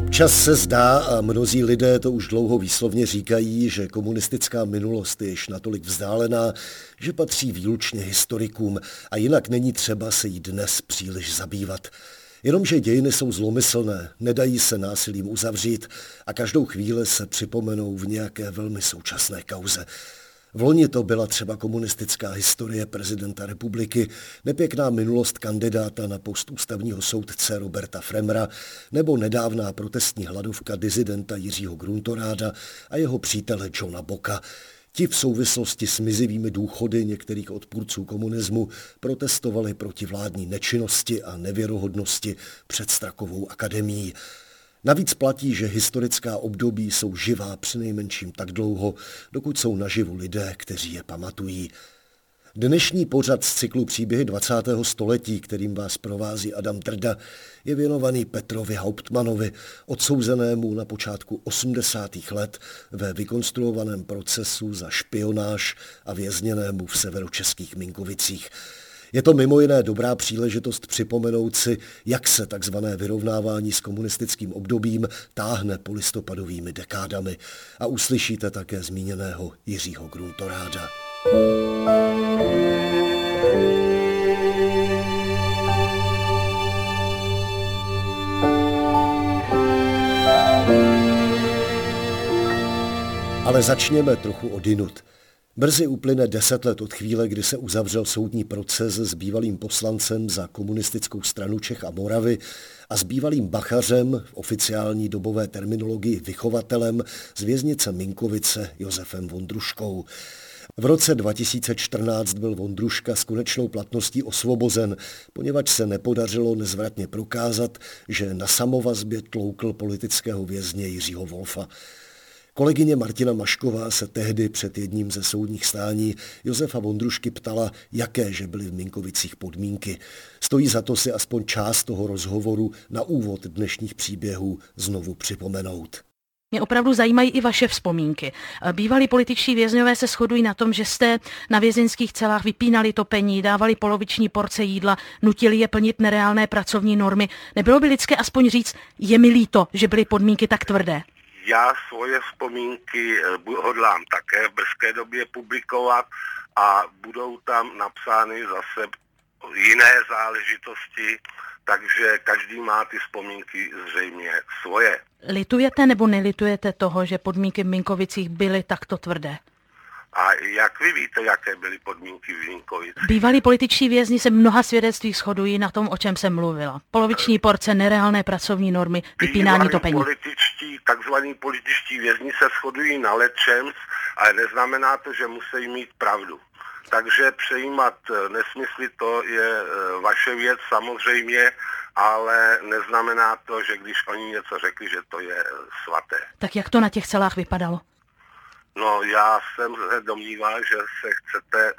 Občas se zdá, a mnozí lidé to už dlouho výslovně říkají, že komunistická minulost je již natolik vzdálená, že patří výlučně historikům a jinak není třeba se jí dnes příliš zabývat. Jenomže dějiny jsou zlomyslné, nedají se násilím uzavřít a každou chvíli se připomenou v nějaké velmi současné kauze. V loni to byla třeba komunistická historie prezidenta republiky, nepěkná minulost kandidáta na post ústavního soudce Roberta Fremra nebo nedávná protestní hladovka dizidenta Jiřího Gruntoráda a jeho přítele Johna Boka. Ti v souvislosti s mizivými důchody některých odpůrců komunismu protestovali proti vládní nečinnosti a nevěrohodnosti před Strakovou akademií. Navíc platí, že historická období jsou živá přinejmenším tak dlouho, dokud jsou naživu lidé, kteří je pamatují. Dnešní pořad z cyklu Příběhy 20. století, kterým vás provází Adam Trda, je věnovaný Petrovi Hauptmanovi, odsouzenému na počátku 80. let ve vykonstruovaném procesu za špionáž a vězněnému v severočeských Minkovicích. Je to mimo jiné dobrá příležitost připomenout si, jak se takzvané vyrovnávání s komunistickým obdobím táhne polistopadovými dekádami a uslyšíte také zmíněného Jiřího Gruntoráda. Ale začněme trochu odinut. Brzy uplyne deset let od chvíle, kdy se uzavřel soudní proces s bývalým poslancem za komunistickou stranu Čech a Moravy a s bývalým bachařem, v oficiální dobové terminologii vychovatelem z věznice Minkovice Josefem Vondruškou. V roce 2014 byl Vondruška s konečnou platností osvobozen, poněvadž se nepodařilo nezvratně prokázat, že na samovazbě tloukl politického vězně Jiřího Wolfa. Kolegyně Martina Mašková se tehdy před jedním ze soudních stání Josefa Vondrušky ptala, jaké že byly v Minkovicích podmínky. Stojí za to si aspoň část toho rozhovoru na úvod dnešních příběhů znovu připomenout. Mě opravdu zajímají i vaše vzpomínky. Bývalí političtí vězňové se shodují na tom, že jste na vězeňských celách vypínali topení, dávali poloviční porce jídla, nutili je plnit nereálné pracovní normy. Nebylo by lidské aspoň říct, je mi líto, že byly podmínky tak tvrdé? Já svoje vzpomínky eh, hodlám také v brzké době publikovat a budou tam napsány zase jiné záležitosti, takže každý má ty vzpomínky zřejmě svoje. Litujete nebo nelitujete toho, že podmínky v Minkovicích byly takto tvrdé? A jak vy víte, jaké byly podmínky v Vinkovici? Bývalí političtí vězni se mnoha svědectví shodují na tom, o čem jsem mluvila. Poloviční porce, nereálné pracovní normy, vypínání topení. Političtí, takzvaní političtí vězni se shodují na lečem, ale neznamená to, že musí mít pravdu. Takže přejímat eh, nesmysly, to je eh, vaše věc samozřejmě, ale neznamená to, že když oni něco řekli, že to je eh, svaté. Tak jak to na těch celách vypadalo? No já jsem se domníval, že se chcete e,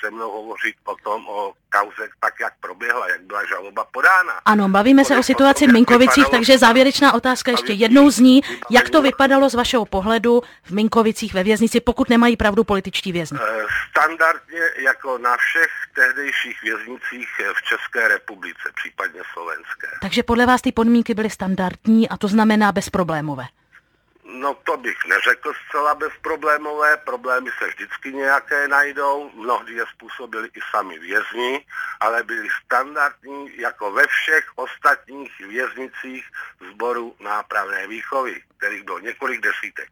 se mnou hovořit potom o kauze tak, jak proběhla, jak byla žaloba podána. Ano, bavíme se o situaci v Minkovicích, takže závěrečná otázka ještě jednou zní, jak to vypadalo z vašeho pohledu v Minkovicích ve věznici, pokud nemají pravdu političtí vězni? E, standardně jako na všech tehdejších věznicích v České republice, případně slovenské. Takže podle vás ty podmínky byly standardní a to znamená bezproblémové. No to bych neřekl zcela bezproblémové, problémy se vždycky nějaké najdou, mnohdy je způsobili i sami vězni, ale byly standardní jako ve všech ostatních věznicích sboru nápravné výchovy, kterých bylo několik desítek.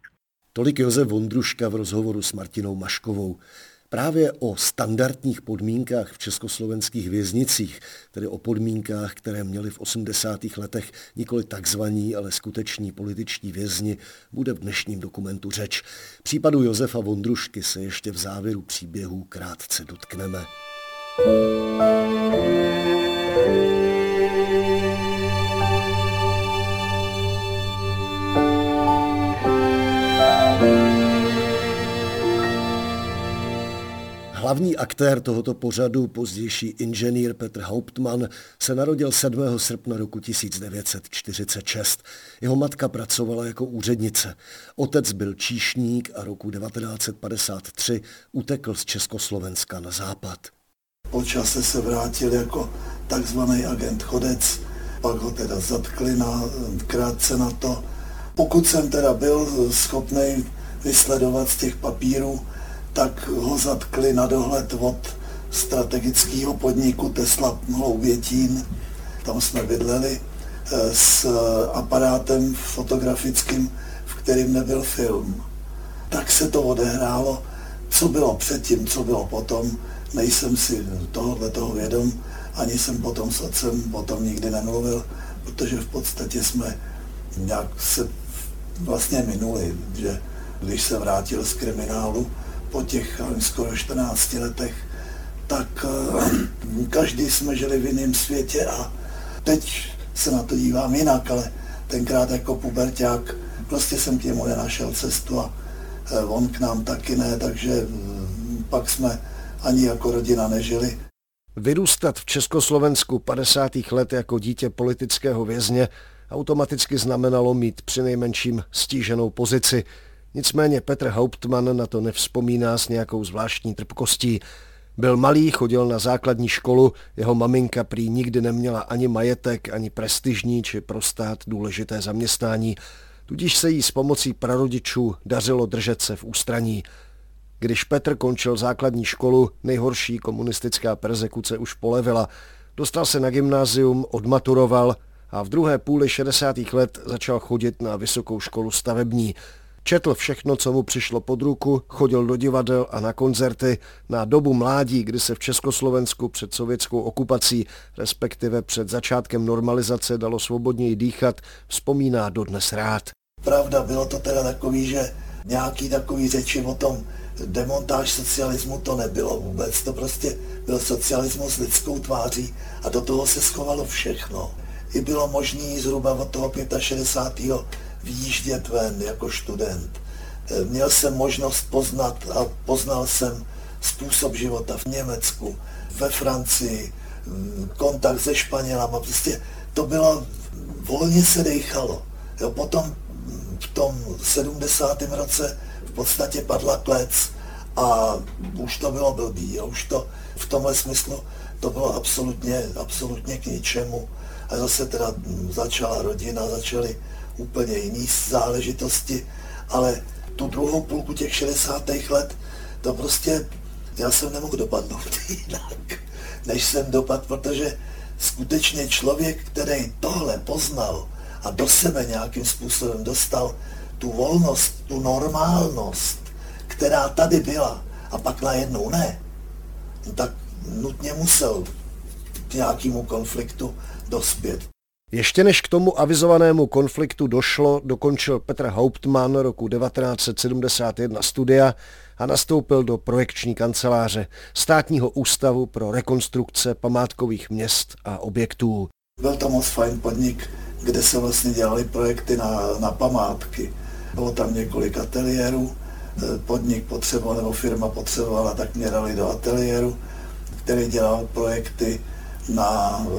Tolik Josef Vondruška v rozhovoru s Martinou Maškovou. Právě o standardních podmínkách v československých věznicích, tedy o podmínkách, které měli v 80. letech nikoli takzvaní, ale skuteční političtí vězni, bude v dnešním dokumentu řeč. Případu Josefa Vondrušky se ještě v závěru příběhu krátce dotkneme. Thank you. Hlavní aktér tohoto pořadu, pozdější inženýr Petr Hauptmann, se narodil 7. srpna roku 1946. Jeho matka pracovala jako úřednice. Otec byl číšník a roku 1953 utekl z Československa na západ. Po čase se vrátil jako takzvaný agent chodec, pak ho teda zatkli na, krátce na to. Pokud jsem teda byl schopný vysledovat z těch papírů, tak ho zatkli na dohled od strategického podniku Tesla Hloubětín. Tam jsme bydleli eh, s aparátem fotografickým, v kterým nebyl film. Tak se to odehrálo. Co bylo předtím, co bylo potom, nejsem si tohohle toho vědom, ani jsem potom s otcem potom nikdy nemluvil, protože v podstatě jsme nějak se vlastně minuli, že když se vrátil z kriminálu, po těch skoro 14 letech, tak eh, každý jsme žili v jiném světě a teď se na to dívám jinak, ale tenkrát jako puberták prostě jsem k němu nenašel cestu a eh, on k nám taky ne, takže hm, pak jsme ani jako rodina nežili. Vyrůstat v Československu 50. let jako dítě politického vězně automaticky znamenalo mít přinejmenším stíženou pozici – Nicméně Petr Hauptmann na to nevzpomíná s nějakou zvláštní trpkostí. Byl malý, chodil na základní školu, jeho maminka prý nikdy neměla ani majetek, ani prestižní či pro stát důležité zaměstnání, tudíž se jí s pomocí prarodičů dařilo držet se v ústraní. Když Petr končil základní školu, nejhorší komunistická persekuce už polevila. Dostal se na gymnázium, odmaturoval a v druhé půli 60. let začal chodit na vysokou školu stavební – Četl všechno, co mu přišlo pod ruku, chodil do divadel a na koncerty. Na dobu mládí, kdy se v Československu před sovětskou okupací, respektive před začátkem normalizace dalo svobodněji dýchat, vzpomíná dodnes rád. Pravda, bylo to teda takový, že nějaký takový řeči o tom demontáž socialismu to nebylo vůbec. To prostě byl socialismus lidskou tváří a do toho se schovalo všechno. I bylo možné zhruba od toho 65 výjíždět ven jako student. Eh, měl jsem možnost poznat a poznal jsem způsob života v Německu, ve Francii, mm, kontakt se Španělama, prostě to bylo, volně se dechalo. Jo, potom mm, v tom 70. roce v podstatě padla klec a už to bylo blbý, jo, už to v tomhle smyslu to bylo absolutně, absolutně k ničemu. A zase teda mm, začala rodina, začaly úplně jiný záležitosti, ale tu druhou půlku těch 60. let, to prostě já jsem nemohl dopadnout jinak, než jsem dopad, protože skutečně člověk, který tohle poznal a do sebe nějakým způsobem dostal tu volnost, tu normálnost, která tady byla a pak najednou ne, tak nutně musel k nějakému konfliktu dospět. Ještě než k tomu avizovanému konfliktu došlo, dokončil Petr Hauptmann roku 1971 studia a nastoupil do projekční kanceláře Státního ústavu pro rekonstrukce památkových měst a objektů. Byl to moc fajn podnik, kde se vlastně dělali projekty na, na památky. Bylo tam několik ateliérů, podnik potřeboval nebo firma potřebovala, tak mě dali do ateliéru, který dělal projekty na eh,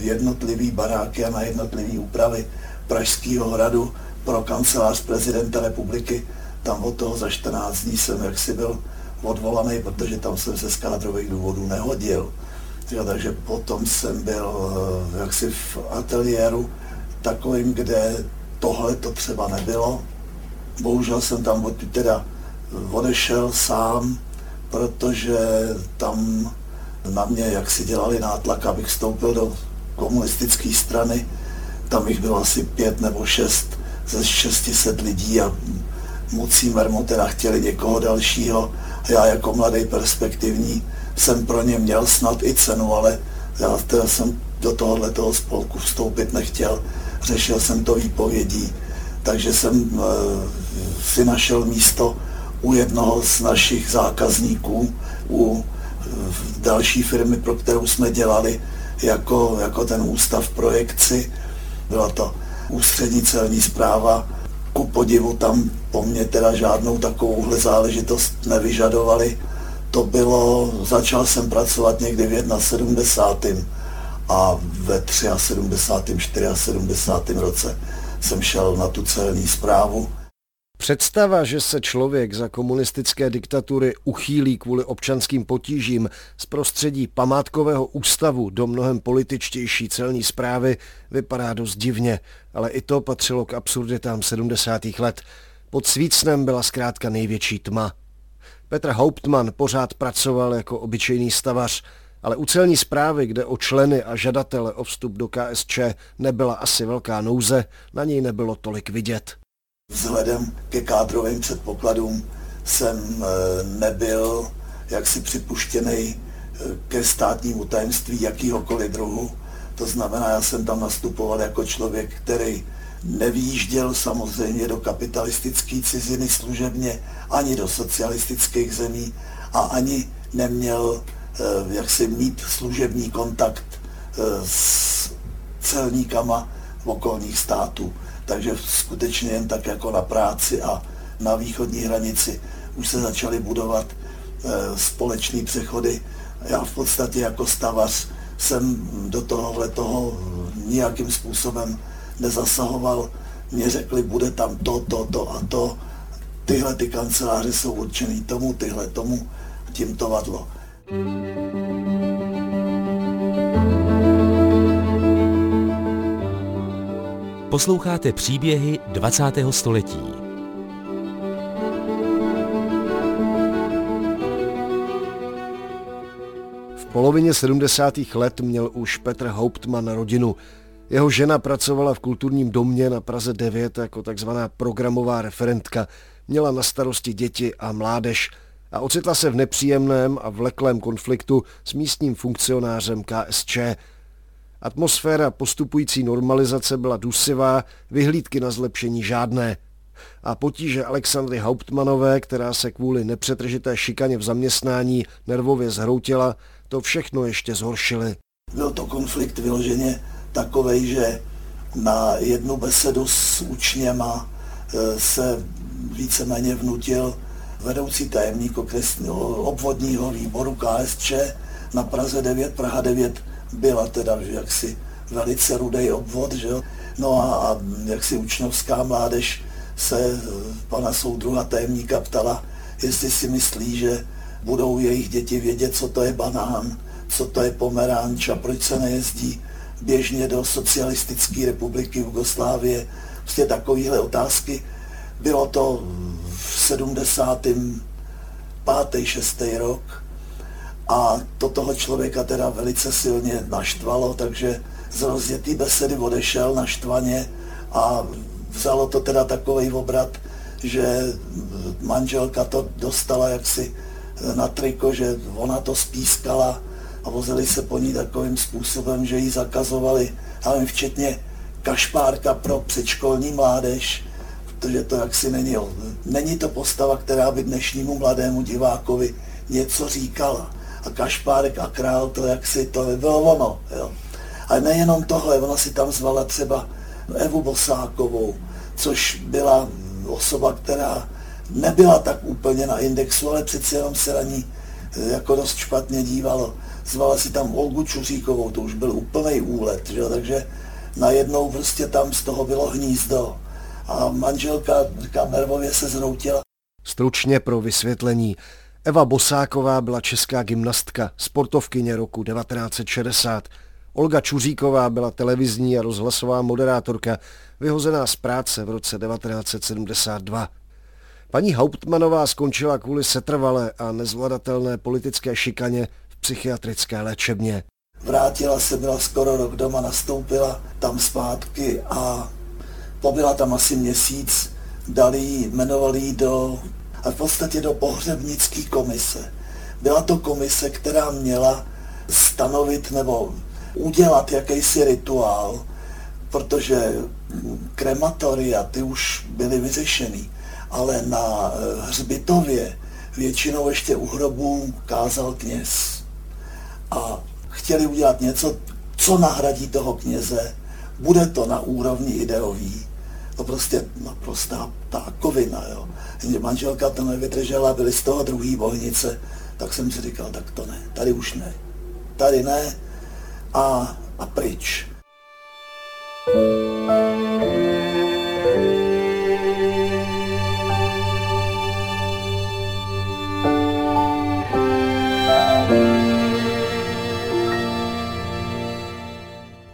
jednotlivý baráky a na jednotlivý úpravy Pražského hradu pro kancelář prezidenta republiky. Tam od toho za 14 dní jsem jaksi byl odvolaný, protože tam jsem se z kádrových důvodů nehodil. Jo, takže potom jsem byl eh, jaksi v ateliéru takovým, kde tohle to třeba nebylo. Bohužel jsem tam od, teda odešel sám, protože tam na mě, jak si dělali nátlak, abych vstoupil do komunistické strany. Tam jich bylo asi pět nebo šest ze 600 lidí a mucí mermu teda chtěli někoho dalšího. Já jako mladý perspektivní jsem pro ně měl snad i cenu, ale já teda jsem do tohohle toho spolku vstoupit nechtěl. Řešil jsem to výpovědí, takže jsem e, si našel místo u jednoho z našich zákazníků, u další firmy, pro kterou jsme dělali jako, jako ten ústav projekci. Byla to ústřední celní zpráva. Ku podivu tam po mně teda žádnou takovouhle záležitost nevyžadovali. to bylo, začal jsem pracovat někdy v 71. a ve 73. 74. roce jsem šel na tu celní zprávu. Představa, že se člověk za komunistické diktatury uchýlí kvůli občanským potížím z prostředí památkového ústavu do mnohem političtější celní zprávy, vypadá dost divně, ale i to patřilo k absurditám 70. let. Pod svícnem byla zkrátka největší tma. Petr Hauptmann pořád pracoval jako obyčejný stavař, ale u celní zprávy, kde o členy a žadatele o vstup do KSČ nebyla asi velká nouze, na něj nebylo tolik vidět. Vzhledem ke kádrovým předpokladům jsem eh, nebyl jaksi připuštěný eh, ke státnímu tajemství jakýhokoliv druhu. To znamená, já jsem tam nastupoval jako člověk, který nevýjížděl samozřejmě do kapitalistické ciziny služebně, ani do socialistických zemí a ani neměl eh, jak si mít služební kontakt s celníkama v okolních států takže skutečně jen tak jako na práci a na východní hranici už se začaly budovat e, společné přechody. Já v podstatě jako stavař jsem do tohohle toho nijakým způsobem nezasahoval. Mě řekli, bude tam to, to, to a to. Tyhle ty kanceláře jsou určený tomu, tyhle tomu, tím to vadlo. Posloucháte příběhy 20. století. V polovině 70. let měl už Petr Hauptmann rodinu. Jeho žena pracovala v kulturním domě na Praze 9 jako takzvaná programová referentka. Měla na starosti děti a mládež a ocitla se v nepříjemném a vleklém konfliktu s místním funkcionářem KSČ, Atmosféra postupující normalizace byla dusivá, vyhlídky na zlepšení žádné. A potíže Alexandry Hauptmanové, která se kvůli nepřetržité šikaně v zaměstnání nervově zhroutila, to všechno ještě zhoršily. Byl to konflikt vyloženě takovej, že na jednu besedu s učněma e, se víceméně vnutil vedoucí tajemník okresního obvodního výboru KSČ na Praze 9, Praha 9 byla teda jaksi velice rudej obvod, že jo. No a, a jaksi učňovská mládež se eh, pana soudruha tajemníka ptala, jestli si myslí, že budou jejich děti vědět, co to je banán, co to je pomeranč a proč se nejezdí běžně do socialistické republiky Jugoslávie. Prostě takovéhle otázky. Bylo to v 75. 6. rok a to toho člověka teda velice silně naštvalo, takže z rozjetý besedy odešel naštvaně a vzalo to teda takový obrat, že manželka to dostala jaksi na triko, že ona to spískala a vozili se po ní takovým způsobem, že jí zakazovali, ale včetně kašpárka pro předškolní mládež, protože to jaksi není, není to postava, která by dnešnímu mladému divákovi něco říkala a Kašpárek a Král, to jak si to bylo ono. Jo. A nejenom tohle, ona si tam zvala třeba Evu Bosákovou, což byla osoba, která nebyla tak úplně na indexu, ale přeci jenom se na ní eh, jako dost špatně dívalo. Zvala si tam Olgu Čuříkovou, to už byl úplný úlet, že? takže najednou prostě tam z toho bylo hnízdo. A manželka nervově se zhroutila. Stručně pro vysvětlení. Eva Bosáková byla česká gymnastka, sportovkyně roku 1960. Olga Čuříková byla televizní a rozhlasová moderátorka, vyhozená z práce v roce 1972. Paní Hauptmanová skončila kvůli setrvalé a nezvladatelné politické šikaně v psychiatrické léčebně. Vrátila se, byla skoro rok doma, nastoupila tam zpátky a pobyla tam asi měsíc, dali jmenovali do a v podstatě do pohřebnické komise. Byla to komise, která měla stanovit nebo udělat jakýsi rituál, protože krematoria ty už byly vyřešený, ale na eh, hřbitově většinou ještě u hrobů kázal kněz. A chtěli udělat něco, co nahradí toho kněze. Bude to na úrovni ideový. To prostě naprostá tákovina. Jo manželka to nevydržela, byly z toho druhý bohnice, tak jsem si říkal, tak to ne, tady už ne. Tady ne a, a pryč.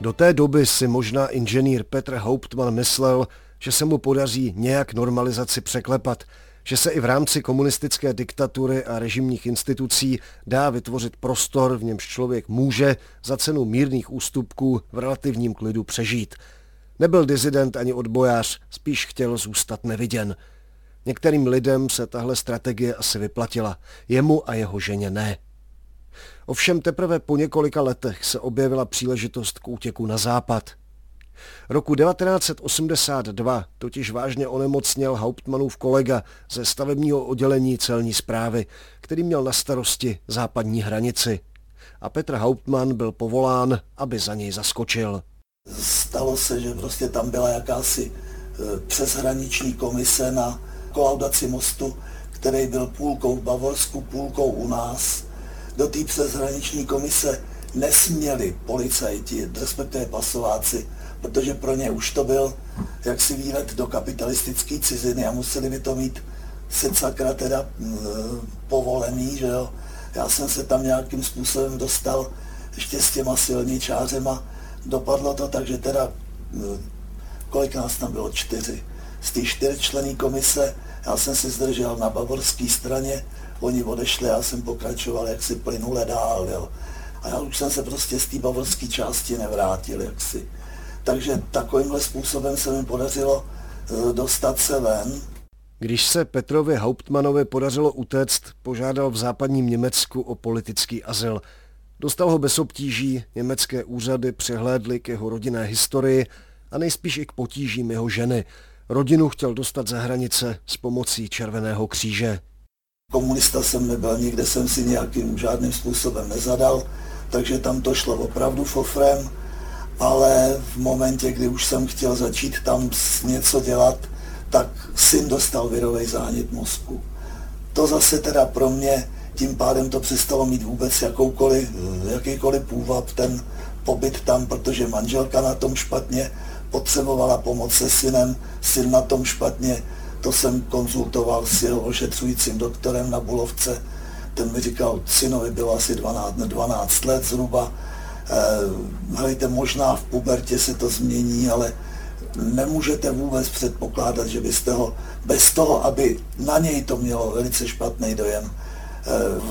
Do té doby si možná inženýr Petr Hauptmann myslel, že se mu podaří nějak normalizaci překlepat, že se i v rámci komunistické diktatury a režimních institucí dá vytvořit prostor, v němž člověk může za cenu mírných ústupků v relativním klidu přežít. Nebyl dizident ani odbojář, spíš chtěl zůstat neviděn. Některým lidem se tahle strategie asi vyplatila, jemu a jeho ženě ne. Ovšem teprve po několika letech se objevila příležitost k útěku na západ. Roku 1982 totiž vážně onemocněl Hauptmannův kolega ze stavebního oddělení celní zprávy, který měl na starosti západní hranici. A Petr Hauptmann byl povolán, aby za něj zaskočil. Stalo se, že prostě tam byla jakási e, přeshraniční komise na kolaudaci mostu, který byl půlkou v Bavorsku, půlkou u nás do té přeshraniční komise nesměli policajti, respektive pasováci, protože pro ně už to byl jaksi výlet do kapitalistické ciziny a museli by to mít se sakra teda povolený, že jo. Já jsem se tam nějakým způsobem dostal ještě s těma silničářema. Dopadlo to tak, že teda, kolik nás tam bylo, čtyři. Z té čtyřčlený komise já jsem si zdržel na bavorské straně, oni odešli, já jsem pokračoval jaksi plynule dál, jo. A já už jsem se prostě z té bavorské části nevrátil, jaksi. Takže takovýmhle způsobem se mi podařilo e, dostat se ven. Když se Petrovi Hauptmanovi podařilo utéct, požádal v západním Německu o politický azyl. Dostal ho bez obtíží, německé úřady přehlédly k jeho rodinné historii a nejspíš i k potížím jeho ženy. Rodinu chtěl dostat za hranice s pomocí Červeného kříže. Komunista jsem nebyl, nikde jsem si nějakým žádným způsobem nezadal, takže tam to šlo opravdu fofrem, ale v momentě, kdy už jsem chtěl začít tam něco dělat, tak syn dostal virový zánět mozku. To zase teda pro mě, tím pádem to přestalo mít vůbec jakoukoliv, jakýkoliv půvab ten pobyt tam, protože manželka na tom špatně, potřebovala pomoc se synem, syn na tom špatně, to jsem konzultoval s jeho ošetřujícím doktorem na Bulovce. Ten mi říkal, synovi bylo asi 12, 12 let zhruba. E, hejte, možná v pubertě se to změní, ale nemůžete vůbec předpokládat, že byste ho bez toho, aby na něj to mělo velice špatný dojem,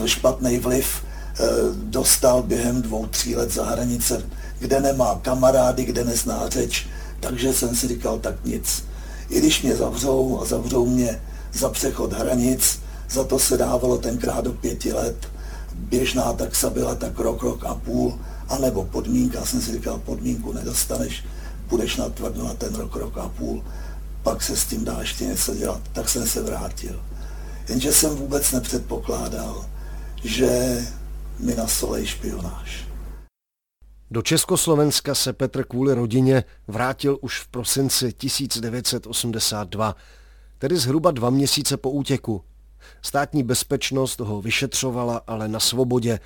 e, špatný vliv, e, dostal během dvou, tří let za hranice, kde nemá kamarády, kde nezná řeč, takže jsem si říkal, tak nic. I když mě zavřou a zavřou mě za přechod hranic, za to se dávalo tenkrát do pěti let. Běžná taxa byla tak rok, rok a půl, anebo podmínka, jsem si říkal, podmínku nedostaneš, půjdeš na tvrdo na ten rok, rok a půl, pak se s tím dá ještě něco dělat, tak jsem se vrátil. Jenže jsem vůbec nepředpokládal, že mi nasolej špionáž. Do Československa se Petr kvůli rodině vrátil už v prosinci 1982, tedy zhruba dva měsíce po útěku. Státní bezpečnost ho vyšetřovala, ale na svobodě.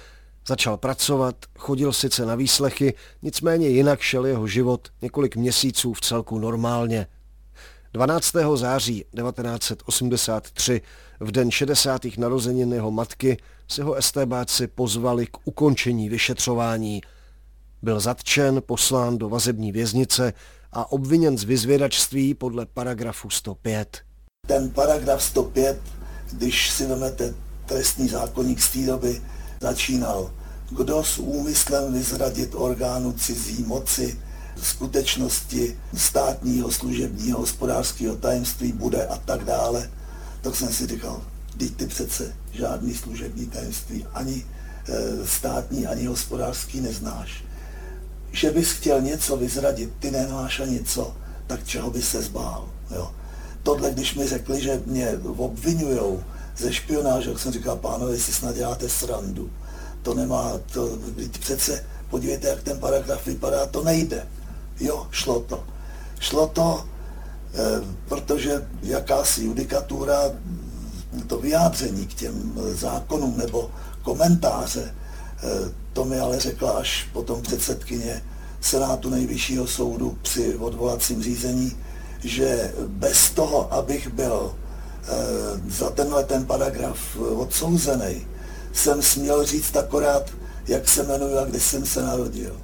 Začal pracovat, chodil sice na výslechy, nicméně jinak šel jeho život několik měsíců v celku normálně. 12. září 1983, v den 60. narozenin jeho matky, se ho estébáci pozvali k ukončení vyšetřování – byl zatčen, poslán do vazební věznice a obviněn z vyzvědačství podle paragrafu 105. Ten paragraf 105, když si vezmete trestní zákonník z té doby, začínal, kdo s úmyslem vyzradit orgánu cizí moci, skutečnosti státního, služebního, hospodářského tajemství bude a tak dále, tak jsem si říkal, teď ty přece žádný služební tajemství, ani e, státní, ani hospodářský neznáš že bys chtěl něco vyzradit, ty nemáš ani co, tak čeho bys se zbál. Jo. Tohle, když mi řekli, že mě obvinujou ze špionáže, jak jsem říkal, pánové, si snad děláte srandu. To nemá, to, přece, podívejte, jak ten paragraf vypadá, to nejde. Jo, šlo to. Šlo to, eh, protože jakási judikatura, to vyjádření k těm zákonům nebo komentáře. To mi ale řekla až potom předsedkyně Senátu nejvyššího soudu při odvolacím řízení, že bez toho, abych byl za tenhle ten paragraf odsouzený, jsem směl říct akorát, jak se jmenuji a kdy jsem se narodil.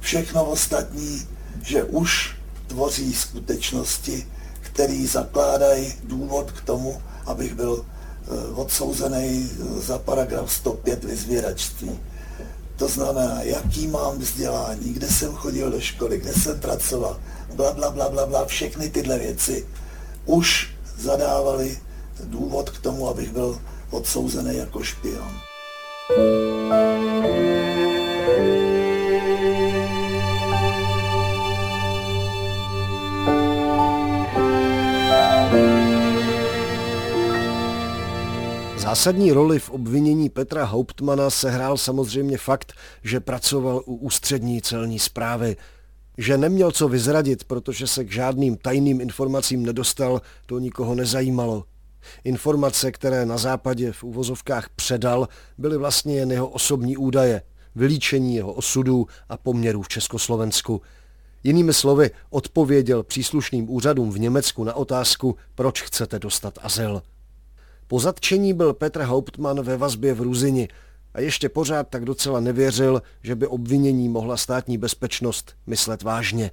Všechno ostatní, že už tvoří skutečnosti, které zakládají důvod k tomu, abych byl eh, odsouzený za paragraf 105 vyzvěračství. To znamená, jaký mám vzdělání, kde jsem chodil do školy, kde jsem pracoval, bla, bla, bla, bla, bla, všechny tyhle věci už zadávali důvod k tomu, abych byl odsouzený jako špion. Zásadní roli v obvinění Petra Hauptmana sehrál samozřejmě fakt, že pracoval u ústřední celní zprávy. Že neměl co vyzradit, protože se k žádným tajným informacím nedostal, to nikoho nezajímalo. Informace, které na západě v uvozovkách předal, byly vlastně jen jeho osobní údaje, vylíčení jeho osudů a poměrů v Československu. Jinými slovy, odpověděl příslušným úřadům v Německu na otázku, proč chcete dostat azyl. Po zatčení byl Petr Hauptmann ve vazbě v Ruzini a ještě pořád tak docela nevěřil, že by obvinění mohla státní bezpečnost myslet vážně.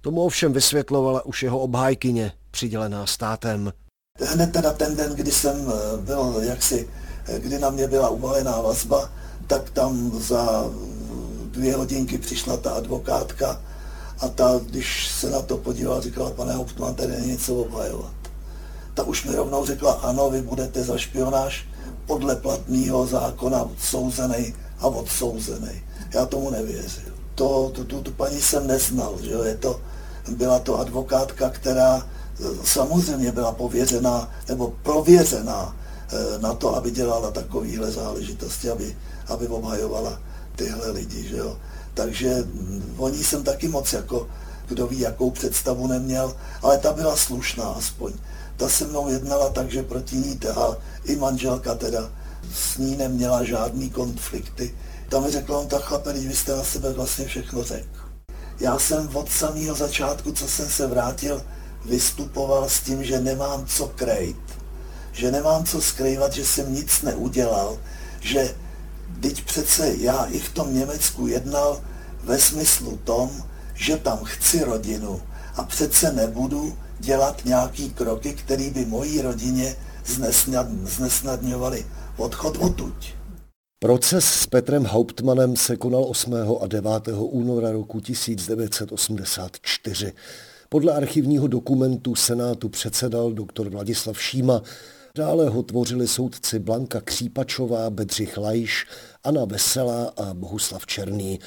Tomu ovšem vysvětlovala už jeho obhájkyně, přidělená státem. Hned teda ten den, kdy jsem eh, byl jaksi, eh, kdy na mě byla uvalená vazba, tak tam za dvě hodinky přišla ta advokátka a ta, když se na to podívala, říkala, pane Hauptmann, tady není něco obhajovat ta už mi rovnou řekla, ano, vy budete za špionáž podle platného zákona odsouzený a odsouzený. Já tomu nevěřil. To, tu, tu, tu paní jsem neznal, že je to, byla to advokátka, která e, samozřejmě byla pověřená nebo prověřená e, na to, aby dělala takovéhle záležitosti, aby, aby obhajovala tyhle lidi. Že jo. Takže mm, o ní jsem taky moc jako, kdo ví, jakou představu neměl, ale ta byla slušná aspoň ta se mnou jednala tak, že proti ní a i manželka teda s ní neměla žádný konflikty. Ta mi řekla, on tak chlape, vy jste na sebe vlastně všechno řekl. Já jsem od samého začátku, co jsem se vrátil, vystupoval s tím, že nemám co krejt, že nemám co skrývat, že jsem nic neudělal, že teď přece já i v tom Německu jednal ve smyslu tom, že tam chci rodinu a přece nebudu dělat nějaký kroky, které by mojí rodině znesnadňovaly odchod odtuď. Proces s Petrem Hauptmanem se konal 8. a 9. února roku 1984. Podle archivního dokumentu Senátu předsedal doktor Vladislav Šíma, dále ho tvořili soudci Blanka Křípačová, Bedřich Lajš, Anna Veselá a Bohuslav Černý.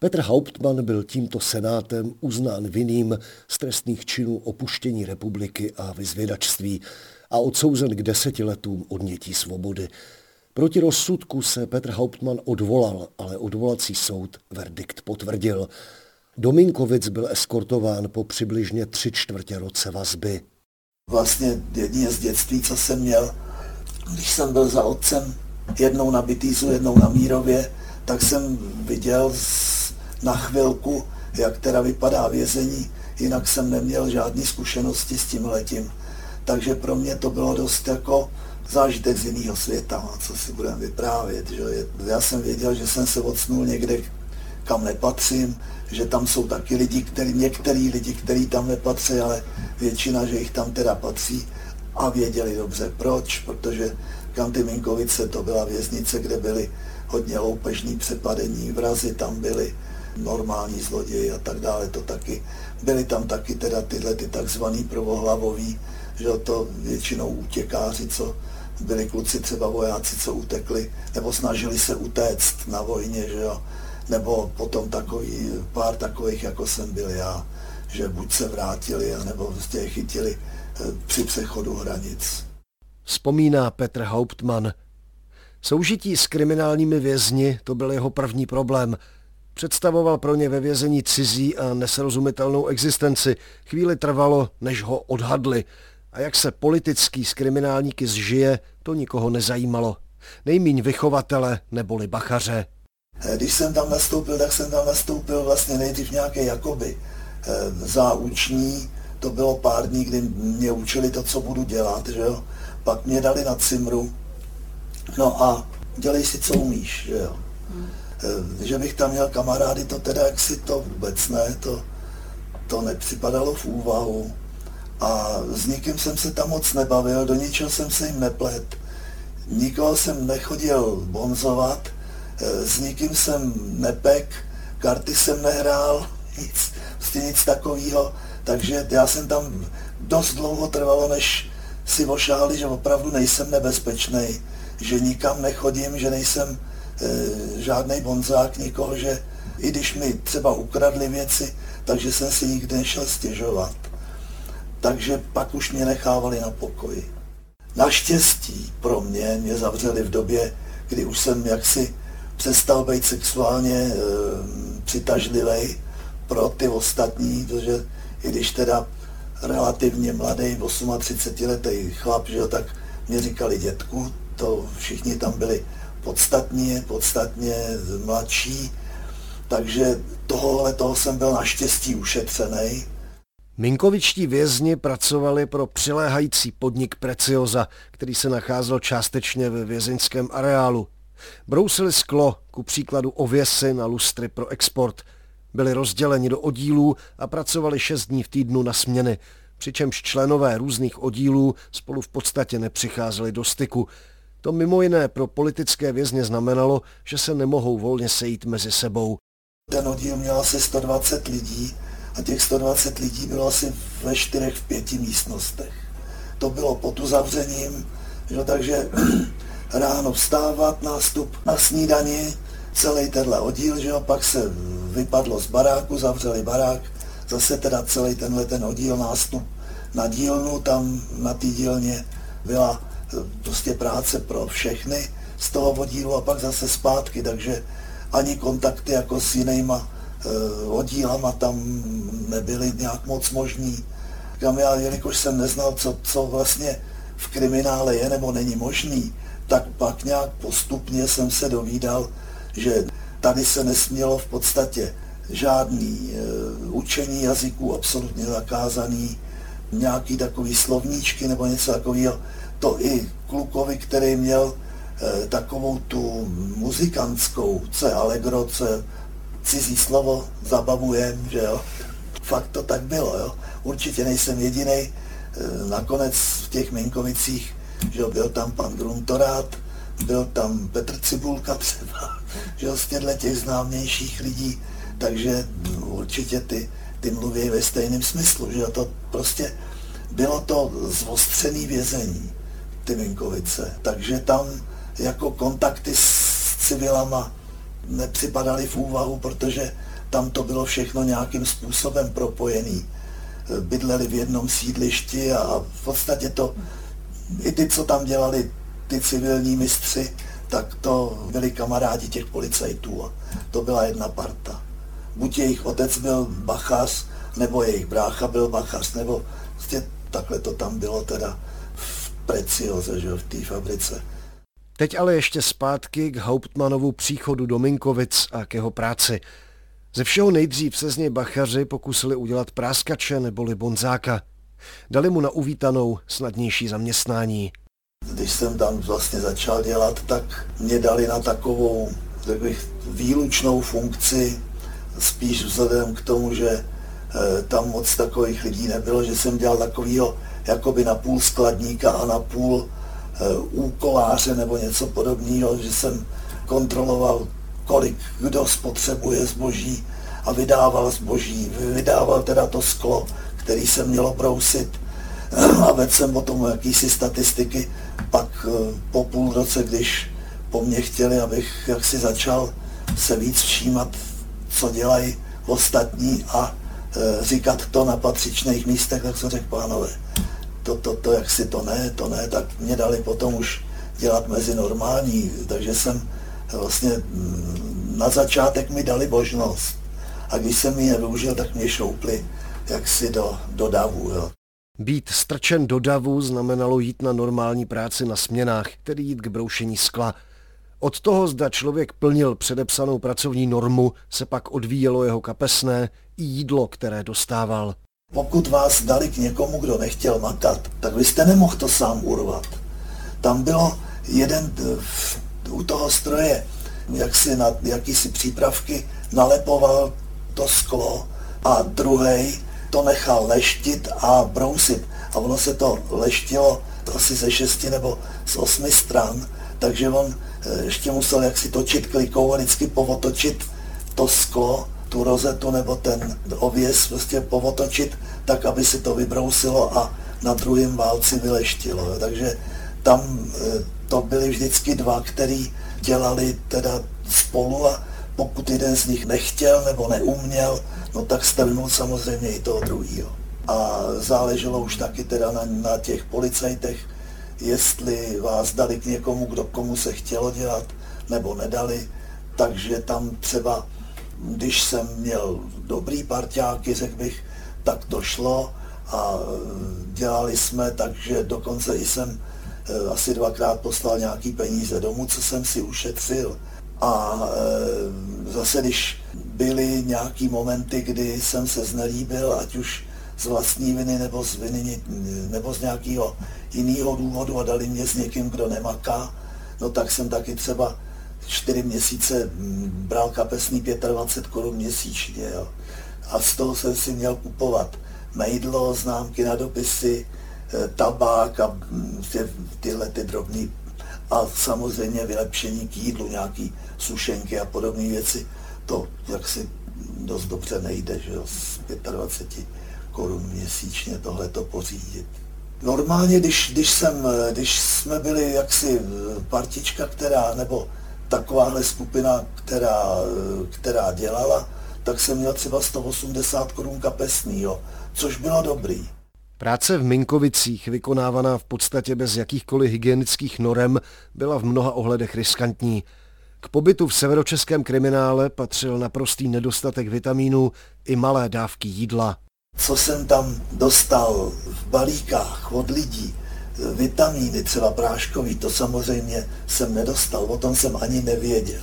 Petr Hauptmann byl tímto senátem uznán vinným z trestných činů opuštění republiky a vyzvědačství a odsouzen k deseti letům odnětí svobody. Proti rozsudku se Petr Hauptmann odvolal, ale odvolací soud verdikt potvrdil. Dominkovic byl eskortován po přibližně tři čtvrtě roce vazby. Vlastně jedině z dětství, co jsem měl, když jsem byl za otcem jednou na Bytýzu, jednou na Mírově, tak jsem viděl na chvilku, jak teda vypadá vězení, jinak jsem neměl žádné zkušenosti s tím letím. Takže pro mě to bylo dost jako zážitek z jiného světa, co si budeme vyprávět. Že? Já jsem věděl, že jsem se odsnul někde, kam nepatřím, že tam jsou taky lidi, který, některý lidi, kteří tam nepatří, ale většina, že jich tam teda patří a věděli dobře proč, protože Kanty Minkovice to byla věznice, kde byly hodně loupežní přepadení, vrazy tam byly, normální zloději a tak dále, to taky. Byli tam taky teda tyhle ty takzvaný prvohlavoví, že to většinou útěkáři, co byli kluci třeba vojáci, co utekli, nebo snažili se utéct na vojně, že jo, nebo potom takový, pár takových, jako jsem byl já, že buď se vrátili, nebo prostě je chytili při přechodu hranic. Vzpomíná Petr Hauptmann. Soužití s kriminálními vězni to byl jeho první problém – Představoval pro ně ve vězení cizí a nesrozumitelnou existenci. Chvíli trvalo, než ho odhadli. A jak se politický s kriminálníky zžije, to nikoho nezajímalo. Nejmíň vychovatele neboli bachaře. Eh, když jsem tam nastoupil, tak jsem tam nastoupil vlastně nejdřív nějaké jakoby eh, záuční, to bylo pár dní, kdy mě učili to, co budu dělat, že jo. Pak mě dali na cimru, no a dělej si, co umíš, že jo. Hmm. Že bych tam měl kamarády, to teda jak si to vůbec ne, to, to nepřipadalo v úvahu. A s nikým jsem se tam moc nebavil, do ničeho jsem se jim neplet. Nikoho jsem nechodil bonzovat, s nikým jsem nepek, karty jsem nehrál, nic, prostě nic takového. Takže já jsem tam dost dlouho trvalo, než si ošáli, že opravdu nejsem nebezpečný, že nikam nechodím, že nejsem e, žádný bonzák nikoho, že i když mi třeba ukradli věci, takže jsem si nikdy nešel stěžovat. Takže pak už mě nechávali na pokoji. Naštěstí pro mě mě zavřeli v době, kdy už jsem jaksi přestal být sexuálně e, přitažlivý pro ty ostatní, protože i když teda relativně mladý, 38 letý chlap, že jo, tak mě říkali dětku, to všichni tam byli podstatně, podstatně mladší, takže tohohle toho jsem byl naštěstí ušetřený. Minkovičtí vězni pracovali pro přiléhající podnik Precioza, který se nacházel částečně ve vězeňském areálu. Brousili sklo, ku příkladu ověsy na lustry pro export. Byli rozděleni do oddílů a pracovali šest dní v týdnu na směny, přičemž členové různých oddílů spolu v podstatě nepřicházeli do styku. To mimo jiné pro politické vězně znamenalo, že se nemohou volně sejít mezi sebou. Ten oddíl měl asi 120 lidí a těch 120 lidí bylo asi ve čtyřech, v pěti místnostech. To bylo pod uzavřením, že, takže ráno vstávat, nástup na snídani, celý tenhle oddíl, že jo, pak se vypadlo z baráku, zavřeli barák, zase teda celý tenhle ten oddíl, nástup na dílnu, tam na té dílně byla eh, prostě práce pro všechny z toho oddílu a pak zase zpátky, takže ani kontakty jako s jinýma e, oddílama tam nebyly nějak moc možný. Kam já, jelikož jsem neznal, co, co vlastně v kriminále je nebo není možný, tak pak nějak postupně jsem se dovídal, že tady se nesmělo v podstatě žádný e, učení jazyků absolutně zakázaný, nějaký takový slovníčky nebo něco takového. To i klukovi, který měl e, takovou tu muzikantskou, je allegro, co je cizí slovo, zabavujem, že jo. Fakt to tak bylo, jo. Určitě nejsem jediný. E, nakonec v těch Minkovicích že byl tam pan Gruntorát, byl tam Petr Cibulka třeba, že z těchto těch známějších lidí, takže určitě ty, ty mluví ve stejném smyslu, že to prostě bylo to zvostřený vězení, ty Vinkovice, takže tam jako kontakty s civilama nepřipadaly v úvahu, protože tam to bylo všechno nějakým způsobem propojený. Bydleli v jednom sídlišti a v podstatě to i ty, co tam dělali, ty civilní mistři, tak to byli kamarádi těch policajtů a to byla jedna parta. Buď jejich otec byl bachař, nebo jejich brácha byl bachař, nebo vlastně takhle to tam bylo teda v Precioze, že v té fabrice. Teď ale ještě zpátky k Hauptmanovu příchodu do Minkovic a k jeho práci. Ze všeho nejdřív se z něj bachaři pokusili udělat práskače neboli bonzáka. Dali mu na uvítanou snadnější zaměstnání. Když jsem tam vlastně začal dělat, tak mě dali na takovou bych, výlučnou funkci, spíš vzhledem k tomu, že e, tam moc takových lidí nebylo, že jsem dělal takovýho jakoby na půl skladníka a na půl e, úkoláře nebo něco podobného, že jsem kontroloval, kolik kdo spotřebuje zboží a vydával zboží, vydával teda to sklo, který se mělo brousit. A vedl jsem o tom jakýsi statistiky, pak eh, po půl roce, když po mně chtěli, abych jaksi začal se víc všímat, co dělají ostatní a e, říkat to na patřičných místech, tak jsem řekl, pánové, to, to, to, jak si to ne, to ne, tak mě dali potom už dělat mezi normální, takže jsem vlastně mm, na začátek mi dali božnost a když jsem ji nevyužil, tak mě šoupli jaksi do, do davu. Jo. Být strčen do davu znamenalo jít na normální práci na směnách, tedy jít k broušení skla. Od toho, zda člověk plnil předepsanou pracovní normu, se pak odvíjelo jeho kapesné i jídlo, které dostával. Pokud vás dali k někomu, kdo nechtěl makat, tak vy jste nemohl to sám urvat. Tam bylo jeden u toho stroje, jak si na jakýsi přípravky nalepoval to sklo a druhý to nechal leštit a brousit. A ono se to leštilo asi ze šesti nebo z osmi stran, takže on eh, ještě musel jaksi točit klikou a vždycky povotočit to sklo, tu rozetu nebo ten ověs prostě povotočit tak, aby si to vybrousilo a na druhém válci vyleštilo. Takže tam eh, to byli vždycky dva, který dělali teda spolu a pokud jeden z nich nechtěl nebo neuměl, no tak strhnul samozřejmě i toho druhého. A záleželo už taky teda na, na těch policajtech, jestli vás dali k někomu, kdo komu se chtělo dělat, nebo nedali. Takže tam třeba, když jsem měl dobrý parťáky, řekl bych, tak to šlo a dělali jsme, takže dokonce i jsem eh, asi dvakrát poslal nějaký peníze domů, co jsem si ušetřil a e, zase, když byly nějaký momenty, kdy jsem se znelíbil, ať už z vlastní viny nebo z viny nebo z nějakého jiného důvodu a dali mě s někým, kdo nemaká, no tak jsem taky třeba čtyři měsíce bral kapesný 25 korun měsíčně. Jo. A z toho jsem si měl kupovat mejdlo, známky na dopisy, e, tabák a ty, tyhle ty drobné a samozřejmě vylepšení k jídlu, nějaký sušenky a podobné věci, to jaksi dost dobře nejde, že z 25 korun měsíčně tohle to pořídit. Normálně, když, když, jsem, když jsme byli jaksi partička, která, nebo takováhle skupina, která, která dělala, tak jsem měl třeba 180 korun kapesný, jo, což bylo dobrý. Práce v Minkovicích, vykonávaná v podstatě bez jakýchkoliv hygienických norem, byla v mnoha ohledech riskantní. K pobytu v severočeském kriminále patřil naprostý nedostatek vitamínů i malé dávky jídla. Co jsem tam dostal v balíkách od lidí, vitamíny, třeba práškový, to samozřejmě jsem nedostal, o tom jsem ani nevěděl.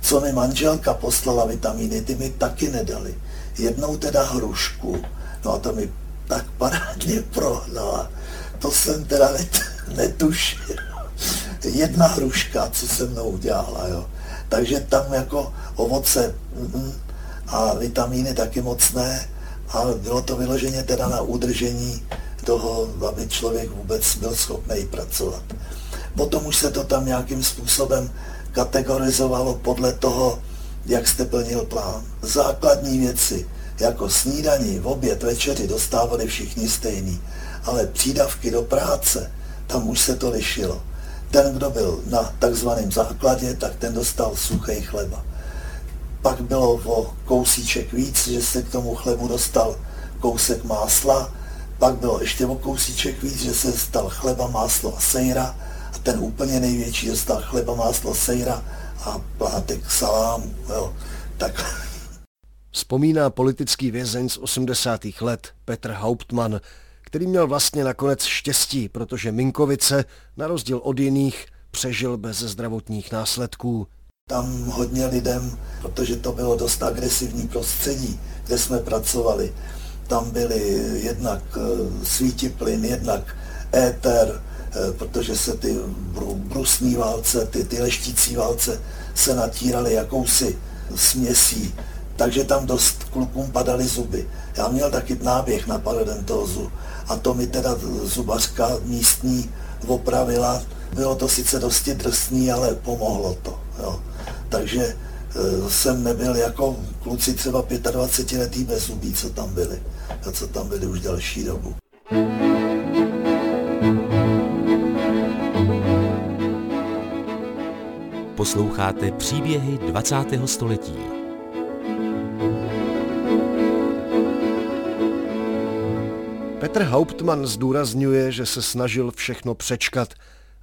Co mi manželka poslala vitamíny, ty mi taky nedali. Jednou teda hrušku, no a to mi tak parádně prohnala. To jsem teda net, netušil. Jedna hruška, co se mnou udělala, jo. Takže tam jako ovoce mm, a vitamíny taky mocné a bylo to vyloženě teda na udržení toho, aby člověk vůbec byl schopný pracovat. Potom už se to tam nějakým způsobem kategorizovalo podle toho, jak jste plnil plán. Základní věci, jako snídaní, oběd, večeři dostávali všichni stejný, ale přídavky do práce, tam už se to lišilo. Ten, kdo byl na takzvaném základě, tak ten dostal suchý chleba. Pak bylo o kousíček víc, že se k tomu chlebu dostal kousek másla, pak bylo ještě o kousíček víc, že se dostal chleba, máslo a sejra a ten úplně největší dostal chleba, máslo, sejra a plátek salámu. Jo. Tak Vzpomíná politický vězeň z 80. let Petr Hauptmann, který měl vlastně nakonec štěstí, protože Minkovice, na rozdíl od jiných, přežil bez zdravotních následků. Tam hodně lidem, protože to bylo dost agresivní prostředí, kde jsme pracovali, tam byly jednak eh, svítiplyn, jednak éter, eh, protože se ty brusní válce, ty, ty leštící válce se natíraly jakousi směsí takže tam dost klukům padaly zuby. Já měl taky náběh na parodontózu a to mi teda zubařka místní opravila. Bylo to sice dosti drsný, ale pomohlo to. Jo. Takže e, jsem nebyl jako kluci třeba 25 letý bez zubí, co tam byli. A co tam byli už další dobu. Posloucháte příběhy 20. století. Petr Hauptmann zdůrazňuje, že se snažil všechno přečkat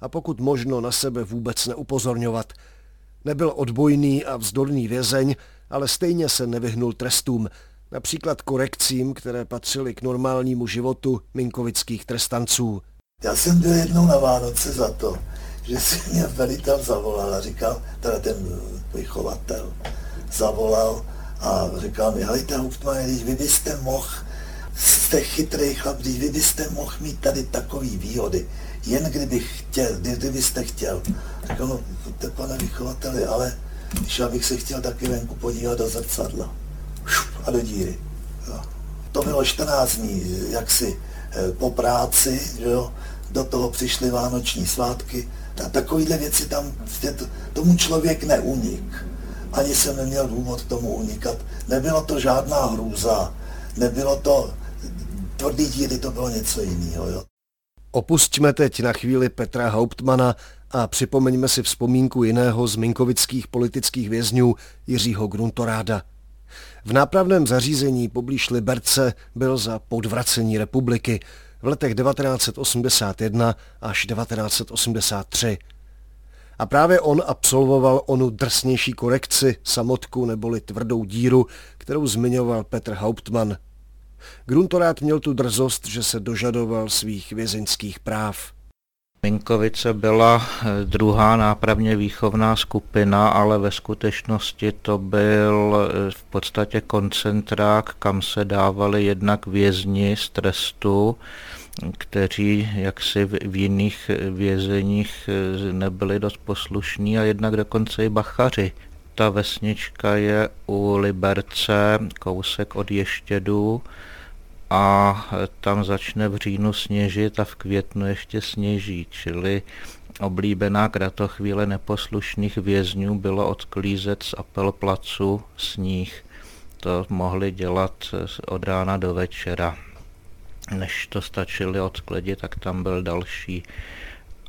a pokud možno na sebe vůbec neupozorňovat. Nebyl odbojný a vzdorný vězeň, ale stejně se nevyhnul trestům. například korekcím, které patřily k normálnímu životu minkovických trestanců. Já jsem byl jednou na Vánoce za to, že si mě velitel zavolal a říkal, teda ten vychovatel zavolal a říkal mi, hejte Hauptmann, když vy byste mohl, jste chytrý chlap, vy byste mohl mít tady takový výhody, jen kdybych chtěl, kdybyste chtěl. Říkal, no, to pane vychovateli, ale když já bych se chtěl taky venku podívat do zrcadla. Šup, a do díry. Jo. To bylo 14 dní, jaksi eh, po práci, jo, do toho přišly vánoční svátky. A takovýhle věci tam, tomu člověk neunik. Ani jsem neměl důvod tomu unikat. Nebylo to žádná hrůza, nebylo to tvrdý díry, to bylo něco jiného. Jo. Opustíme teď na chvíli Petra Hauptmana a připomeňme si vzpomínku jiného z minkovických politických vězňů Jiřího Gruntoráda. V nápravném zařízení poblíž Liberce byl za podvracení republiky v letech 1981 až 1983. A právě on absolvoval onu drsnější korekci, samotku neboli tvrdou díru, kterou zmiňoval Petr Hauptmann. Gruntorát měl tu drzost, že se dožadoval svých vězeňských práv. Minkovice byla eh, druhá nápravně výchovná skupina, ale ve skutečnosti to byl eh, v podstatě koncentrák, kam se dávali jednak vězni z trestu, kteří jaksi v jiných eh, vězeních nebyli dost poslušní a jednak dokonce i bachaři. Ta vesnička je u Liberce, kousek od Ještědu, a tam začne v říjnu sněžit a v květnu ještě sněží, čili oblíbená kratochvíle neposlušných vězňů bylo odklízet z apelplacu sníh. To mohli dělat od rána do večera. Než to stačili odkledit, tak tam byl další.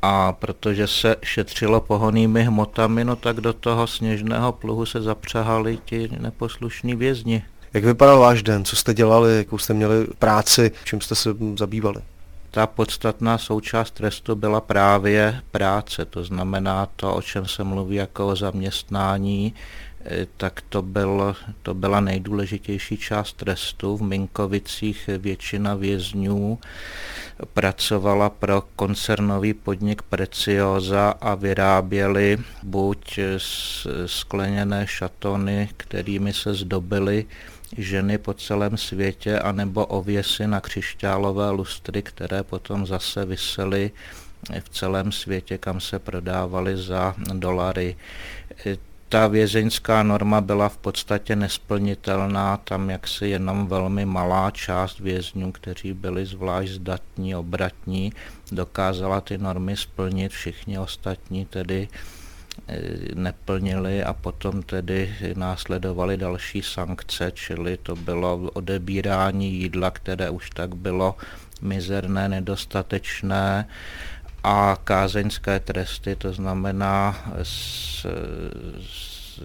A protože se šetřilo pohonými hmotami, no tak do toho sněžného pluhu se zapřahali ti neposlušní vězni. Jak vypadal váš den? Co jste dělali? Jakou jste měli práci? Čím jste se zabývali? Ta podstatná součást trestu byla právě práce, to znamená to, o čem se mluví jako o zaměstnání, eh, tak to, byl, to byla nejdůležitější část trestu. V Minkovicích většina vězňů pracovala pro koncernový podnik Preciosa a vyráběli buď skleněné šatony, kterými se zdobily ženy po celém světě, anebo ověsy na křišťálové lustry, které potom zase visely v celém světě, kam se prodávaly za dolary. Ta vězeňská norma byla v podstatě nesplnitelná, tam jaksi jenom velmi malá část vězňů, kteří byli zvlášť zdatní, obratní, dokázala ty normy splnit, všichni ostatní tedy neplnili a potom tedy následovaly další sankce, čili to bylo odebírání jídla, které už tak bylo mizerné, nedostatečné a kázeňské tresty, to znamená s, s,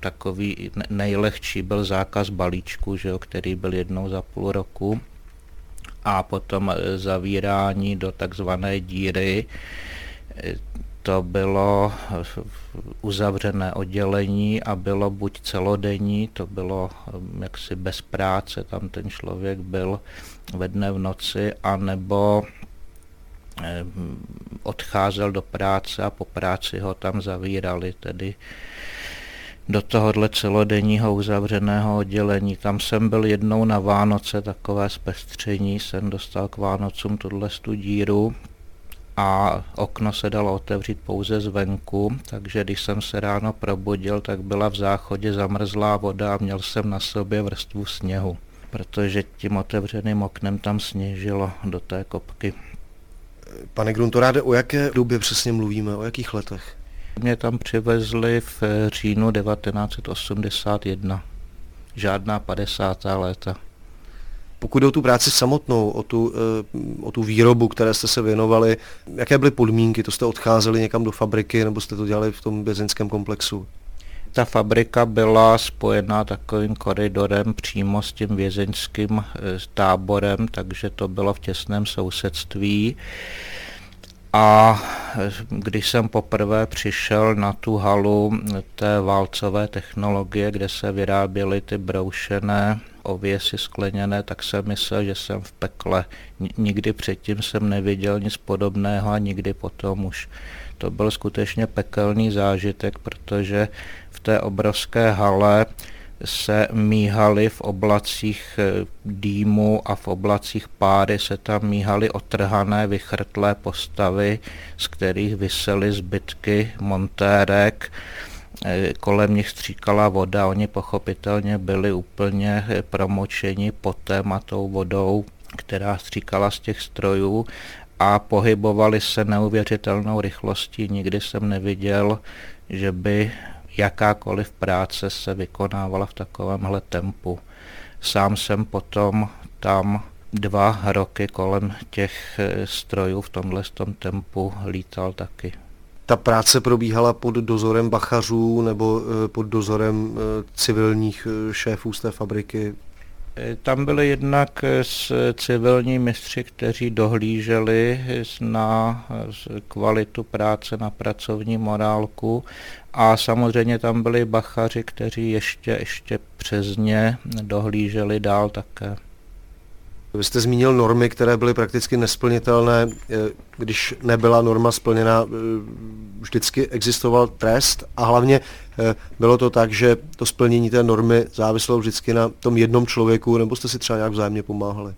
takový nejlehčí byl zákaz balíčku, že jo, který byl jednou za půl roku a potom zavírání do takzvané díry, to bylo uzavřené oddělení a bylo buď celodenní, to bylo um, jaksi bez práce, tam ten člověk byl ve dne v noci, anebo um, odcházel do práce a po práci ho tam zavírali, tedy do tohohle celodenního uzavřeného oddělení. Tam jsem byl jednou na Vánoce, takové zpestření, jsem dostal k Vánocům tuhle studíru, a okno se dalo otevřít pouze zvenku, takže když jsem se ráno probudil, tak byla v záchodě zamrzlá voda a měl jsem na sobě vrstvu sněhu, protože tím otevřeným oknem tam sněžilo do té kopky. Pane Gruntoráde, o jaké době přesně mluvíme, o jakých letech? Mě tam přivezli v říjnu 1981. Žádná 50. léta. Pokud jde o tu práci samotnou, o tu, eh, o tu výrobu, které jste se věnovali, jaké byly podmínky? To jste odcházeli někam do fabriky nebo jste to dělali v tom vězeňském komplexu? Ta fabrika byla spojená takovým koridorem přímo s tím vězeňským eh, táborem, takže to bylo v těsném sousedství. A eh, když jsem poprvé přišel na tu halu té válcové technologie, kde se vyráběly ty broušené ověsy skleněné, tak jsem myslel, že jsem v pekle. Nikdy předtím jsem neviděl nic podobného a nikdy potom už. To byl skutečně pekelný zážitek, protože v té obrovské hale se míhaly v oblacích eh, dýmu a v oblacích páry se tam míhaly otrhané, vychrtlé postavy, z kterých vysely zbytky montérek. Eh, kolem nich stříkala voda, oni pochopitelně byli úplně eh, promočeni potem a tou vodou, která stříkala z těch strojů a pohybovali se neuvěřitelnou rychlostí. Nikdy jsem neviděl, že by jakákoliv práce se vykonávala v takovémhle tempu. Sám jsem potom tam dva roky kolem těch eh, strojů v tomhle tom tempu lítal taky. Ta práce probíhala pod dozorem bachařů nebo eh, pod dozorem eh, civilních šéfů z té fabriky? Tam byly jednak civilní mistři, kteří dohlíželi na kvalitu práce, na pracovní morálku a samozřejmě tam byli bachaři, kteří ještě, ještě přesně dohlíželi dál také. Vy jste zmínil normy, které byly prakticky nesplnitelné. Když nebyla norma splněna, vždycky existoval trest a hlavně eh, bylo to tak, že to splnění té normy záviselo vždycky na tom jednom člověku, nebo jste si třeba nějak vzájemně pomáhali?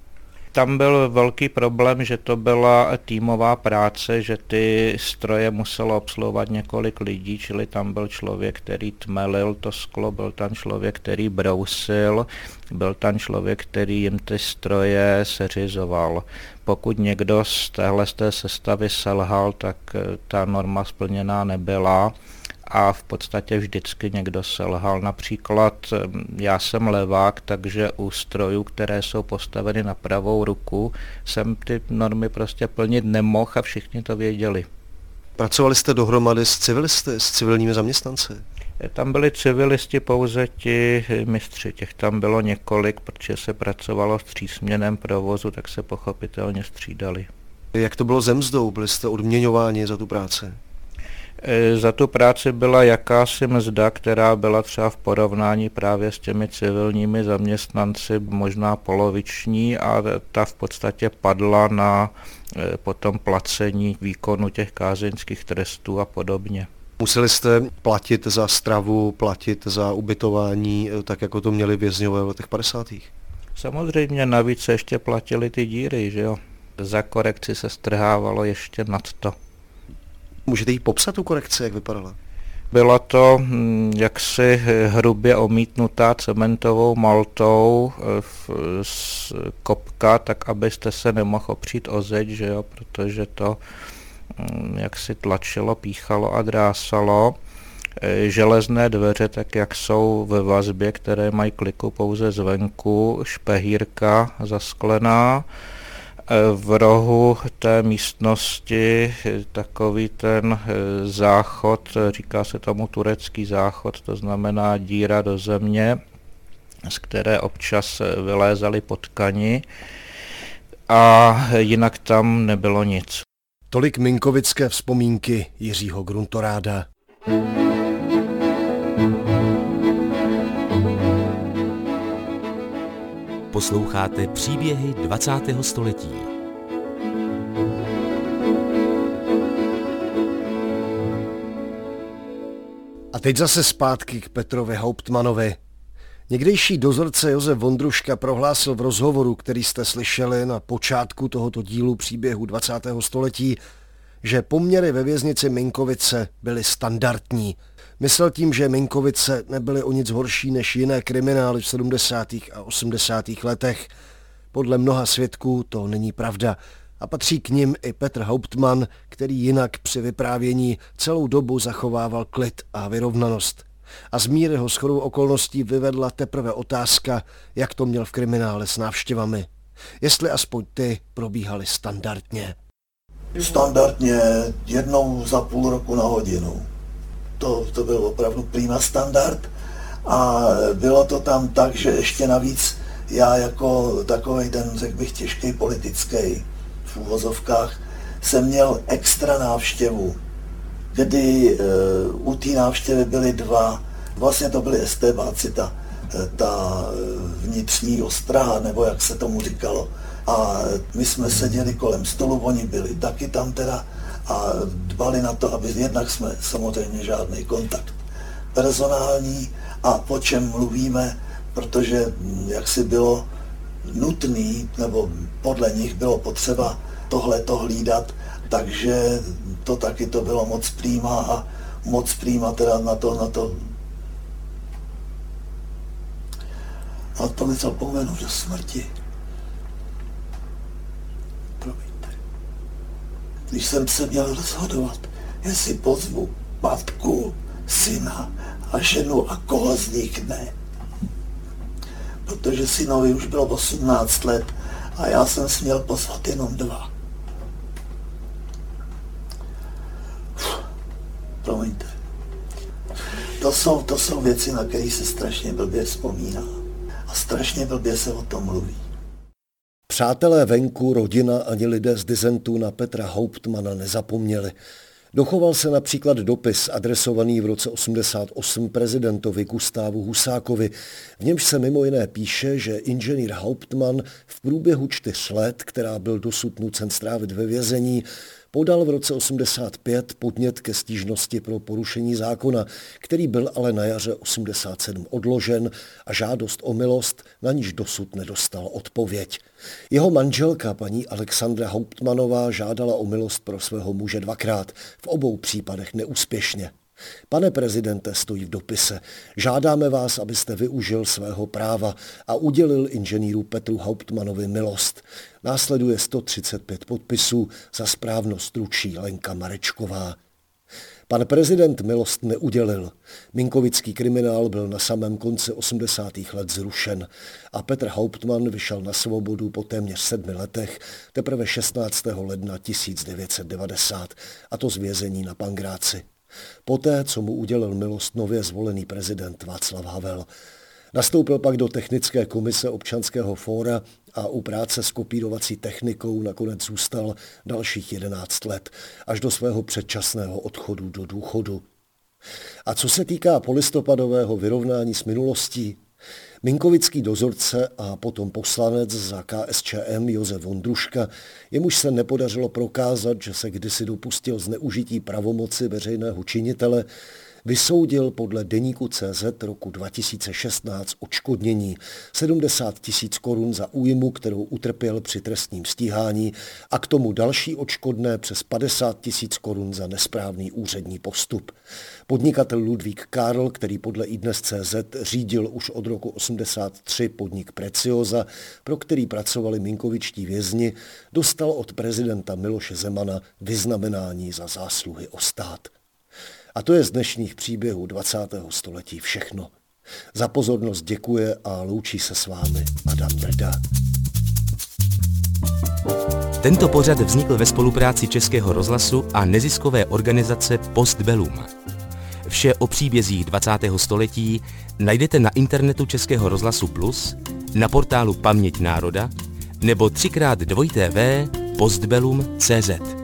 Tam byl velký problém, že to byla týmová práce, že ty stroje muselo obsluhovat několik lidí, čili tam byl člověk, který tmelil to sklo, byl tam člověk, který brousil, byl tam člověk, který jim ty stroje seřizoval. Pokud někdo z téhle z té sestavy selhal, tak ta norma splněná nebyla a v podstatě vždycky někdo selhal. Například já jsem levák, takže u strojů, které jsou postaveny na pravou ruku, jsem ty normy prostě plnit nemohl a všichni to věděli. Pracovali jste dohromady s civilisty, s civilními zaměstnanci? Tam byli civilisti pouze ti mistři, těch tam bylo několik, protože se pracovalo v třísměném provozu, tak se pochopitelně střídali. Jak to bylo ze mzdou? Byli jste odměňováni za tu práci? E, za tu práci byla jakási mzda, která byla třeba v porovnání právě s těmi civilními zaměstnanci možná poloviční a ta v podstatě padla na e, potom placení výkonu těch kázeňských trestů a podobně. Museli jste platit za stravu, platit za ubytování, e, tak jako to měli vězňové v letech 50. Samozřejmě navíc se ještě platili ty díry, že jo. Za korekci se strhávalo ještě nad to. Můžete jí popsat tu korekci, jak vypadala? Byla to hm, jaksi hrubě omítnutá cementovou maltou eh, z kopka, tak abyste se nemohl opřít o zeď, že jo, protože to hm, jak si tlačilo, píchalo a drásalo. Eh, železné dveře, tak jak jsou ve vazbě, které mají kliku pouze zvenku, špehírka zasklená, v rohu té místnosti takový ten eh, záchod, říká se tomu turecký záchod, to znamená díra do země, z které občas vylézaly potkani a jinak tam nebylo nic. Tolik minkovické vzpomínky Jiřího Gruntoráda. Posloucháte příběhy 20. století. A teď zase zpátky k Petrovi Hauptmanovi. Někdejší dozorce Josef Vondruška prohlásil v rozhovoru, který jste slyšeli na počátku tohoto dílu příběhu 20. století, že poměry ve věznici Minkovice byly standardní – Myslel tím, že Minkovice nebyly o nic horší než jiné kriminály v 70. a 80. letech. Podle mnoha svědků to není pravda a patří k nim i Petr Hauptmann, který jinak při vyprávění celou dobu zachovával klid a vyrovnanost. A z míry ho shodou okolností vyvedla teprve otázka, jak to měl v kriminále s návštěvami. Jestli aspoň ty probíhaly standardně. Standardně jednou za půl roku na hodinu to, to byl opravdu prima standard a bylo to tam tak, že ještě navíc já jako takový ten, řekl bych, těžký politický v úvozovkách jsem měl extra návštěvu, kdy uh, u té návštěvy byly dva, vlastně to byly estébáci, ta ta vnitřní ostraha, nebo jak se tomu říkalo. A my jsme seděli kolem stolu, oni byli taky tam teda a dbali na to, aby jednak jsme samozřejmě žádný kontakt personální a po čem mluvíme, protože hm, jak si bylo nutný, nebo podle nich bylo potřeba tohle to hlídat, takže to taky to bylo moc prýma a moc prýma teda na to, na to a to mi zapomenu do smrti. Když jsem se měl rozhodovat, jestli pozvu matku, syna a ženu a koho z nich ne. Protože synovi už bylo 18 let a já jsem směl pozvat jenom dva. Promiňte. To jsou, to jsou věci, na které se strašně blbě vzpomíná. A strašně blbě se o tom mluví. Přátelé venku, rodina ani lidé z dizentu na Petra Hauptmana nezapomněli. Dochoval se například dopis adresovaný v roce 88 prezidentovi Gustávu Husákovi. V němž se mimo jiné píše, že inženýr Hauptmann v průběhu čtyř let, která byl dosud nucen strávit ve vězení, podal v roce 85 podnět ke stížnosti pro porušení zákona, který byl ale na jaře 87 odložen a žádost o milost na níž dosud nedostal odpověď. Jeho manželka, paní Alexandra Hauptmanová, žádala o milost pro svého muže dvakrát, v obou případech neúspěšně. Pane prezidente, stojí v dopise, žádáme vás, abyste využil svého práva a udělil inženýru Petru Hauptmanovi milost. Následuje 135 podpisů za správnost ručí Lenka Marečková. Pan prezident milost neudělil. Minkovický kriminál byl na samém konci 80. let zrušen a Petr Hauptmann vyšel na svobodu po téměř sedmi letech teprve 16. ledna 1990 a to z vězení na Pangráci. Poté, co mu udělil milost nově zvolený prezident Václav Havel, Nastoupil pak do technické komise občanského fóra a u práce s kopírovací technikou nakonec zůstal dalších 11 let, až do svého předčasného odchodu do důchodu. A co se týká polistopadového vyrovnání s minulostí, Minkovický dozorce a potom poslanec za KSČM Josef Vondruška, jemuž se nepodařilo prokázat, že se kdysi dopustil zneužití pravomoci veřejného činitele, vysoudil podle deníku CZ roku 2016 odškodnění 70 tisíc korun za újmu, kterou utrpěl při trestním stíhání a k tomu další odškodné přes 50 tisíc korun za nesprávný úřední postup. Podnikatel Ludvík Karl, který podle CZ řídil už od roku 83 podnik Precioza, pro který pracovali minkovičtí vězni, dostal od prezidenta Miloše Zemana vyznamenání za zásluhy o stát. A to je z dnešních příběhů 20. století všechno. Za pozornost děkuje a loučí se s vámi Adam Drda. Tento pořad vznikl ve spolupráci Českého rozhlasu a neziskové organizace Postbellum. Vše o příbězích 20. století najdete na internetu Českého rozhlasu Plus, na portálu Paměť národa nebo třikrát dvojité v postbellum.cz.